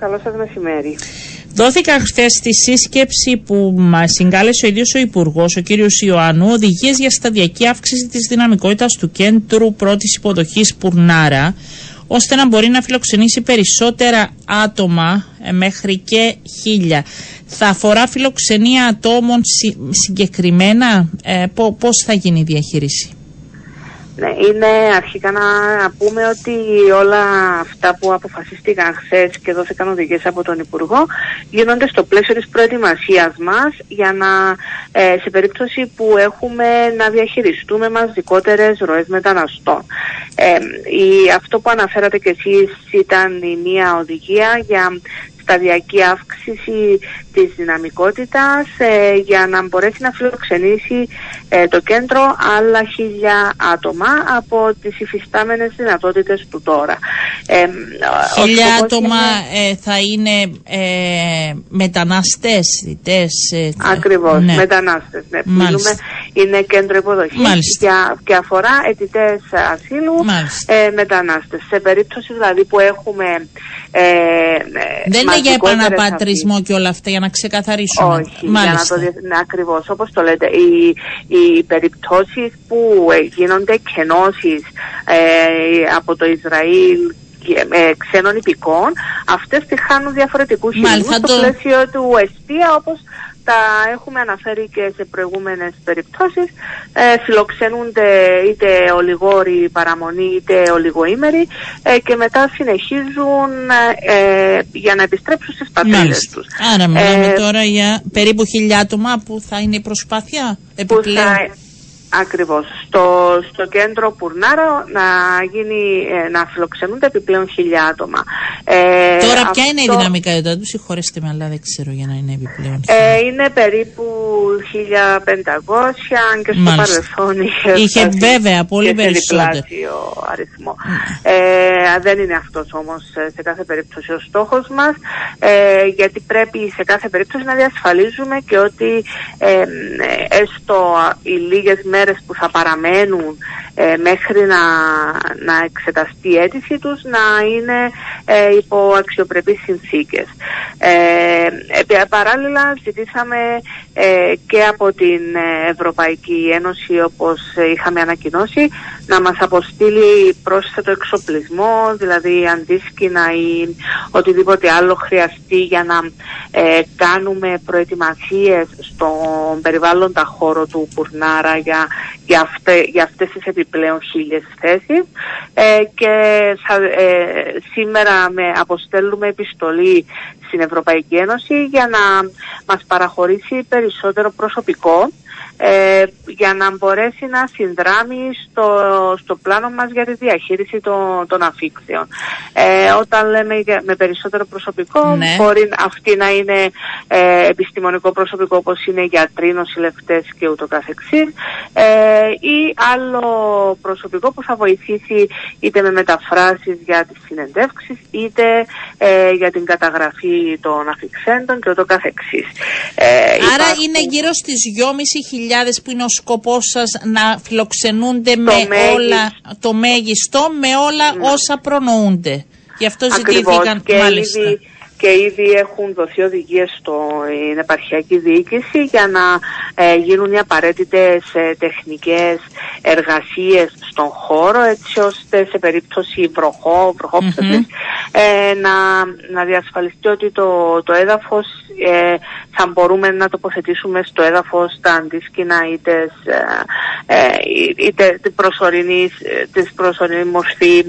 Καλό σας μεσημέρι. Δόθηκαν χθες στη σύσκεψη που μας συγκάλεσε ο ίδιος ο Υπουργός, ο κ. Ιωάννου, οδηγίες για σταδιακή αύξηση της δυναμικότητας του κέντρου πρώτης υποδοχής Πουρνάρα, ώστε να μπορεί να φιλοξενήσει περισσότερα άτομα ε, μέχρι και χίλια. Θα αφορά φιλοξενία ατόμων συγκεκριμένα, ε, πώς θα γίνει η διαχείριση; Ναι, είναι αρχικά να πούμε ότι όλα αυτά που αποφασίστηκαν χθες και δόθηκαν οδηγίες από τον Υπουργό γίνονται στο πλαίσιο της προετοιμασίας μας για να, ε, σε περίπτωση που έχουμε να διαχειριστούμε μαζικότερες ροές μεταναστών. Ε, η, αυτό που αναφέρατε και εσείς ήταν η μία οδηγία για σταδιακή αύξηση της δυναμικότητας ε, για να μπορέσει να φιλοξενήσει ε, το κέντρο άλλα χίλια άτομα από τις υφιστάμενες δυνατότητες του τώρα. Ε, χίλια άτομα θα είναι μετανάστες, διτές. Ακριβώς, ναι. μετανάστες. Ναι. Μιλούμε, είναι κέντρο υποδοχής και, και αφορά αιτητές ασύλου μετανάστες. Σε περίπτωση δηλαδή που έχουμε δεν είναι για επαναπατρισμό και όλα αυτά, για να ξεκαθαρίσουμε. Όχι, Μάλιστα. για να το ναι, ακριβώς, όπως το λέτε. Οι, οι περιπτώσεις που ε, γίνονται κενώσεις ε, από το Ισραήλ ε, ξένων υπηκών, αυτές τη χάνουν διαφορετικούς χειρισμού στο το... πλαίσιο του ΕΣΤΙΑ όπως τα έχουμε αναφέρει και σε προηγούμενες περιπτώσεις. Ε, φιλοξενούνται είτε ολιγόροι παραμονή είτε ολιγοήμεροι ε, και μετά συνεχίζουν ε, για να επιστρέψουν στις πατρίδες τους. Άρα μιλάμε ε, τώρα για περίπου χιλιά άτομα που θα είναι η προσπάθεια επιπλέον. Ακριβώς. Στο, στο κέντρο Πουρνάρο να, γίνει, ε, να φιλοξενούνται επιπλέον χιλιά άτομα. Ε, Τώρα ποια είναι η δυναμικότητα τους, συγχωρέστε με, αλλά δεν ξέρω για να είναι επιπλέον. Ε, είναι περίπου 1500, αν και στο Μάλιστα. παρελθόν είχε, είχε βέβαια πολύ περισσότερο. αριθμό. Ε, δεν είναι αυτός όμως ε, σε κάθε περίπτωση ο στόχος μας, ε, γιατί πρέπει σε κάθε περίπτωση να διασφαλίζουμε και ότι ε, έστω οι λίγες μέρες μέρες που θα παραμένουν ε, μέχρι να, να εξεταστεί η αίτηση τους να είναι ε, υπό αξιοπρεπείς συνθήκες. Ε, παράλληλα ζητήσαμε ε, και από την Ευρωπαϊκή Ένωση όπως είχαμε ανακοινώσει να μας αποστείλει πρόσθετο εξοπλισμό, δηλαδή αντίσκηνα ή οτιδήποτε άλλο χρειαστεί για να ε, κάνουμε προετοιμασίες στον περιβάλλοντα χώρο του Πουρνάρα για, για, αυτέ, για αυτές τις επιπλέον χίλιες θέσεις. Ε, και σήμερα με αποστέλουμε επιστολή στην Ευρωπαϊκή Ένωση για να μας παραχωρήσει περισσότερο προσωπικό ε, για να μπορέσει να συνδράμει στο, στο πλάνο μας για τη διαχείριση των, των αφήξεων. Ε, όταν λέμε με περισσότερο προσωπικό, ναι. μπορεί αυτή να είναι ε, επιστημονικό προσωπικό όπως είναι γιατροί, νοσηλευτές και ούτω καθεξής ε, ή άλλο προσωπικό που θα βοηθήσει είτε με μεταφράσεις για τις συνεντεύξεις είτε ε, για την καταγραφή των αφιξέντων και ούτω καθεξής. Άρα είναι γύρω στις 2.500 που είναι ο σκοπός σας να φιλοξενούνται με όλα, το μέγιστο, με όλα ναι. όσα προνοούνται. Γι' αυτό ζητήθηκαν και μάλιστα. Ήδη, και ήδη έχουν δοθεί οδηγίες στην επαρχιακή διοίκηση για να ε, γίνουν οι απαραίτητες ε, τεχνικές εργασίες στον χώρο έτσι ώστε σε περίπτωση βροχό, ε, να, να διασφαλιστεί ότι το, το έδαφος ε, θα μπορούμε να τοποθετήσουμε στο έδαφος τα αντίσκηνα είτε, ε, ε είτε την προσωρινή, της προσωρινή μορφή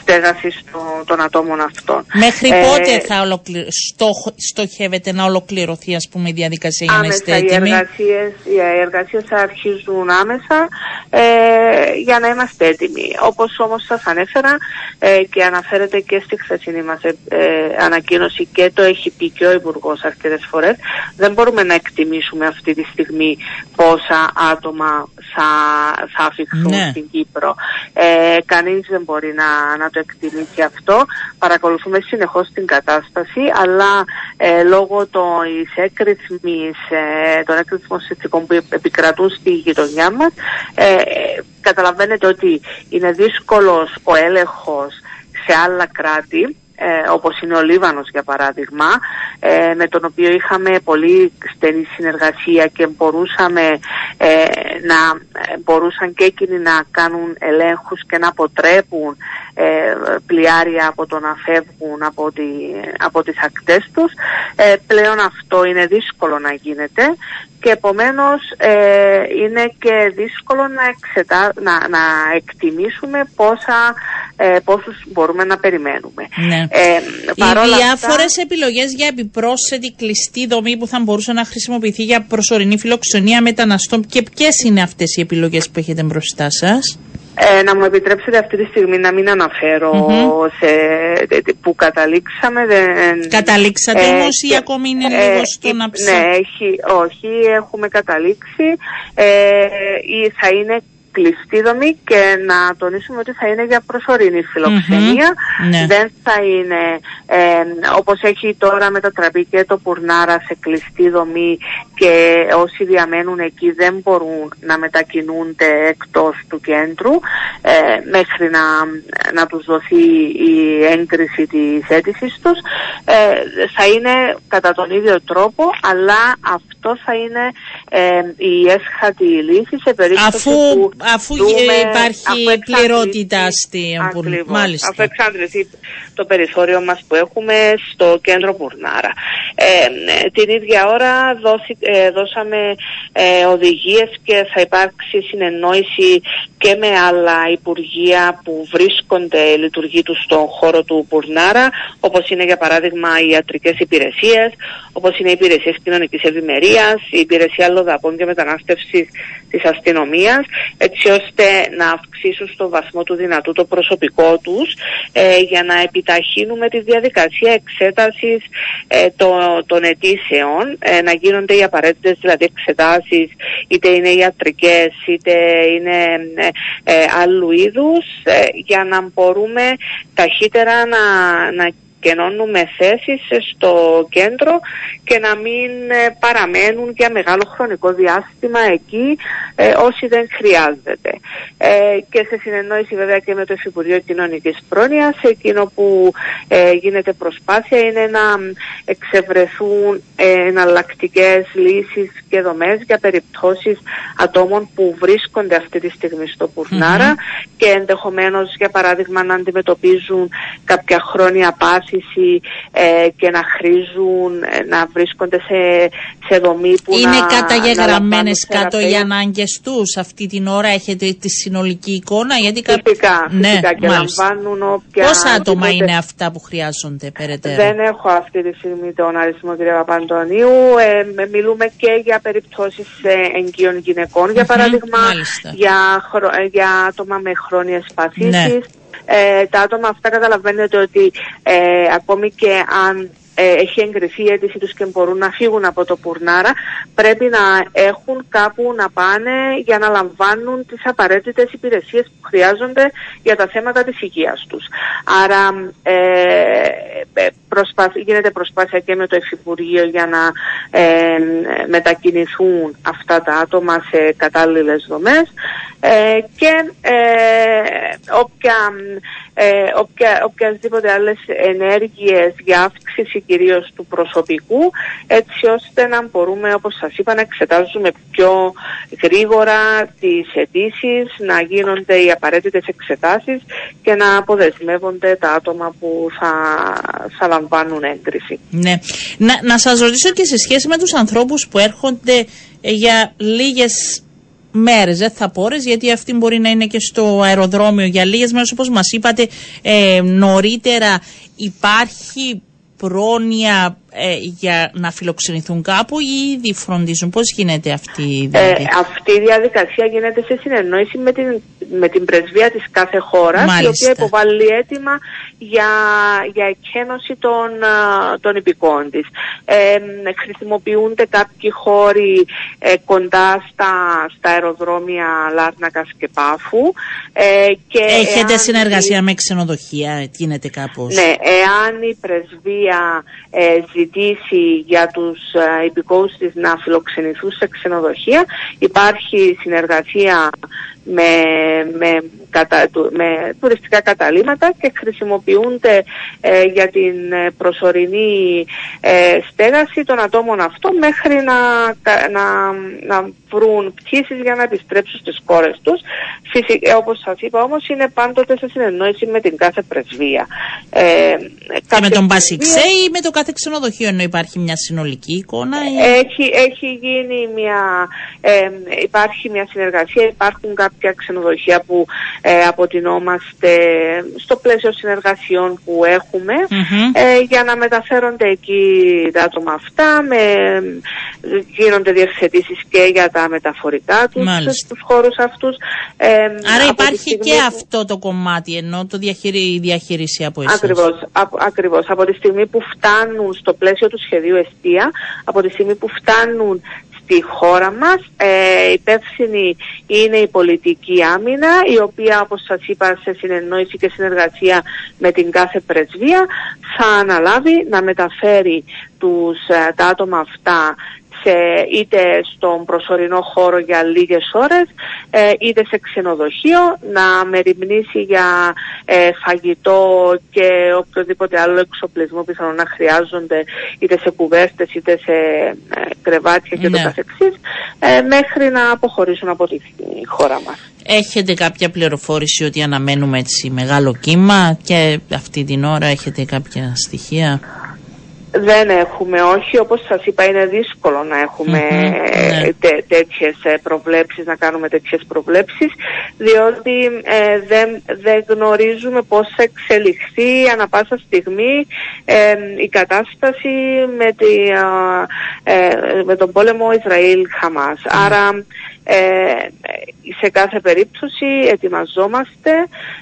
στέγασης των, των ατόμων αυτών. Μέχρι ε, πότε θα ολοκληρω... στοχεύετε να ολοκληρωθεί ας πούμε η διαδικασία για να είστε έτοιμοι. Οι εργασίες, οι εργασίες θα αρχίζουν άμεσα ε, για να είμαστε έτοιμοι. Όπως όμως σας ανέφερα ε, και αναφέρεται και στη χθεσινή μας ε, ανακοίνωση και το έχει πει και ο Υπουργός αρκετές φορές, δεν μπορούμε να εκτιμήσουμε αυτή τη στιγμή πόσα άτομα θα, θα αφηχθούν ναι. στην Κύπρο. Ε, κανείς δεν μπορεί να, να το εκτιμήσει αυτό. Παρακολουθούμε συνεχώς την κατάσταση, αλλά ε, λόγω των έκρηθμης, ε, των έκρηθμων συνθηκών που επικρατούν στη γειτονιά μας, ε, καταλαβαίνετε ότι είναι δύσκολος ο έλεγχος σε άλλα κράτη ε, όπως είναι ο Λίβανος για παράδειγμα ε, με τον οποίο είχαμε πολύ στενή συνεργασία και μπορούσαμε ε, να μπορούσαν και εκείνοι να κάνουν ελέγχους και να αποτρέπουν πλοιάρια από το να φεύγουν από, τη, από τις ακτές τους. Πλέον αυτό είναι δύσκολο να γίνεται και επομένως είναι και δύσκολο να, εξετά, να, να εκτιμήσουμε πόσα ε, πόσους μπορούμε να περιμένουμε. Ναι. Ε, Οι διάφορες αυτά... επιλογές για επιπρόσθετη κλειστή δομή που θα μπορούσε να χρησιμοποιηθεί για προσωρινή φιλοξενία μεταναστών και ποιες είναι αυτές οι επιλογές που έχετε μπροστά σας; Ε, να μου επιτρέψετε αυτή τη στιγμή να μην αναφερω σε, που καταλήξαμε. Δεν, Καταλήξατε ε, όμως ή ακόμη είναι ε, λίγο στο να ψάχνει. Ναι, έχει, όχι, έχουμε καταλήξει. Ε, θα είναι κλειστή δομή και να τονίσουμε ότι θα είναι για προσωρινή ναι. Δεν θα είναι ε, όπως έχει τώρα μετατραπεί και το Πουρνάρα σε κλειστή δομή και όσοι διαμένουν εκεί δεν μπορούν να μετακινούνται εκτός του κέντρου ε, μέχρι να, να τους δοθεί η έγκριση της αίτησης τους. Ε, θα είναι κατά τον ίδιο τρόπο αλλά αυτό θα είναι ε, η έσχατη λύση σε περίπτωση αφού, που αφού υπάρχει πληρότητα στην Μάλιστα. Αφού εξάντληθεί το περιθώριο μας που έχουμε στο κέντρο Πουρνάρα. Ε, την ίδια ώρα δώσει, ε, δώσαμε ε, οδηγίες και θα υπάρξει συνεννόηση και με άλλα υπουργεία που βρίσκονται λειτουργεί τους στον χώρο του Πουρνάρα, όπως είναι για παράδειγμα οι ιατρικές υπηρεσίες, όπως είναι οι υπηρεσίες κοινωνικής ευημερίας, η υπηρεσία αλλοδαπών και μετανάστευσης της αστυνομίας, έτσι ώστε να αυξήσουν στο βαθμό του δυνατού το προσωπικό τους ε, για να επιταχύνουμε τη διαδικασία εξέτασης ε, το, των αιτήσεων, ε, να γίνονται οι απαραίτητες δηλαδή εξετάσεις, είτε είναι ιατρικές είτε είναι ε, άλλου είδους, για να μπορούμε ταχύτερα να, να κενώνουμε θέσεις στο κέντρο και να μην ε, παραμένουν για μεγάλο χρονικό διάστημα εκεί ε, όσοι δεν χρειάζεται. Ε, και σε συνεννόηση βέβαια και με το Υφυπουργείο Κοινωνικής Πρόνοιας εκείνο που ε, γίνεται προσπάθεια είναι να εξευρεθούν εναλλακτικές λύσεις και δομές για περιπτώσεις ατόμων που βρίσκονται αυτή τη στιγμή στο πουρναρα και ενδεχομένως για παράδειγμα να αντιμετωπίζουν κάποια χρόνια πάση ε, και να χρήζουν, ε, να βρίσκονται σε, σε δομή που Είναι να, καταγεγραμμένες κάτω οι ανάγκες τους αυτή την ώρα, έχετε τη συνολική εικόνα. Γιατί φυσικά, ναι, φυσικά και λαμβάνουν όποια... Πόσα άτομα είναι αυτά που χρειάζονται περαιτέρω; Δεν έχω αυτή τη στιγμή τον αριθμό κ. Παπαντονίου. Ε, μιλούμε και για περιπτώσεις εγγύων γυναικών, για παράδειγμα, για, για άτομα με χρόνιες παθήσεις. Ναι ε, τα άτομα αυτά καταλαβαίνετε ότι ε, ακόμη και αν ε, έχει εγκριθεί η αίτηση τους και μπορούν να φύγουν από το Πουρνάρα πρέπει να έχουν κάπου να πάνε για να λαμβάνουν τις απαραίτητες υπηρεσίες που χρειάζονται για τα θέματα της υγείας τους. Άρα ε, ε γίνεται προσπάθεια και με το Υφυπουργείο για να ε, μετακινηθούν αυτά τα άτομα σε κατάλληλες δομές ε, και όποια ε, οποια, οποιασδήποτε άλλες ενέργειες για αύξηση κυρίως του προσωπικού έτσι ώστε να μπορούμε όπως σας είπα να εξετάζουμε πιο γρήγορα τις αιτήσεις, να γίνονται οι απαραίτητες εξετάσεις και να αποδεσμεύονται τα άτομα που θα, θα λαμβάνουν έγκριση. Ναι. Να, να σας ρωτήσω και σε σχέση με τους ανθρώπους που έρχονται για λίγες μέρες, δεν θα πω ώρες, γιατί αυτή μπορεί να είναι και στο αεροδρόμιο για λίγες μέρες. Όπως μας είπατε ε, νωρίτερα, υπάρχει πρόνοια ε, για να φιλοξενηθούν κάπου ή ήδη φροντίζουν; Πώς γίνεται αυτή η διαδικασία; Ε, αυτή η διαδικασία γίνεται σε συνεννόηση με την, με την πρεσβεία της κάθε χώρας η οποία υποβάλλει έτοιμα για, για εκένωση των, των υπηκών της. Ε, χρησιμοποιούνται κάποιοι χώροι ε, κοντά στα, στα αεροδρόμια Λάρνακας και Πάφου. Ε, και Έχετε συνεργασία με ξενοδοχεία, γίνεται κάπως; Ναι, εάν η πρεσβεία ε, ζητήσει για τους ε, υπηκόους της να φιλοξενηθούν σε ξενοδοχεία. Υπάρχει συνεργασία με, με κατα, με τουριστικά καταλήμματα και χρησιμοποιούνται ε, για την ε, προσωρινή στέγαση των ατόμων αυτών μέχρι να, να, να βρουν πτήσεις για να επιστρέψουν στις κόρες τους. Φυσικά, όπως σας είπα όμως είναι πάντοτε σε συνεννόηση με την κάθε πρεσβεία. Ε, και με τον Μπασιξέ ή με το κάθε ξενοδοχείο ενώ υπάρχει μια συνολική εικόνα. Ή... Έχει, έχει γίνει μια, ε, υπάρχει μια συνεργασία, υπάρχουν κάποια ξενοδοχεία που ε, αποτινόμαστε στο πλαίσιο συνεργασιών που εχουμε ε, για να μεταφέρονται εκεί τα άτομα αυτά, με, γίνονται διευθετήσεις και για τα μεταφορικά τους στους χώρους αυτούς. Ε, Άρα υπάρχει και αυτό το κομμάτι ενώ το διαχειρι, διαχείριση από εσείς. Ακριβώς, ακριβώς. Από τη στιγμή που φτάνουν στο πλαίσιο του σχεδίου εστία, από τη στιγμή που φτάνουν στη χώρα μας. Ε, υπεύθυνη είναι η πολιτική άμυνα, η οποία όπως σας είπα σε συνεννόηση και συνεργασία με την κάθε πρεσβεία θα αναλάβει να μεταφέρει τους, ε, τα άτομα αυτά σε, είτε στον προσωρινό χώρο για λίγες ώρες ε, είτε σε ξενοδοχείο να μεριμνήσει για ε, φαγητό και οποιοδήποτε άλλο εξοπλισμό πιθανόν να χρειάζονται είτε σε κουβέρτες είτε σε ε, κρεβάτια και το ναι. καθεξής μέχρι να αποχωρήσουν από τη χώρα μας. Έχετε κάποια πληροφόρηση ότι αναμένουμε έτσι μεγάλο κύμα και αυτή την ώρα έχετε κάποια στοιχεία; Δεν έχουμε, όχι. Όπως σας είπα είναι δύσκολο να εχουμε mm-hmm, τέτοιες ε, προβλέψεις, να κάνουμε τέτοιες προβλέψεις, διότι ε, δεν, δεν γνωρίζουμε πώς θα εξελιχθεί ανα πάσα στιγμή ε, η κατάσταση με, τη, με τον πόλεμο Ισραήλ-Χαμάς. Άρα σε κάθε περίπτωση ετοιμαζόμαστε,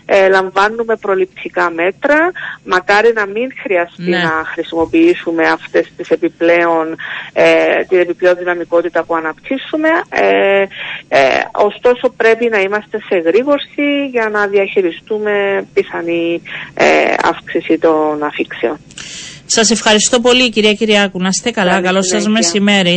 ε, λαμβάνουμε προληπτικά μέτρα. Μακάρι να μην χρειαστεί ναι. να χρησιμοποιήσουμε αυτές τις επιπλέον, ε, την επιπλέον δυναμικότητα που αναπτύσσουμε. Ε, ε, ωστόσο πρέπει να είμαστε σε γρήγορση για να διαχειριστούμε πιθανή ε, αύξηση των αφήξεων. Σας ευχαριστώ πολύ κυρία Κυριάκου. Να είστε καλά. Καλό σας μεσημέρι.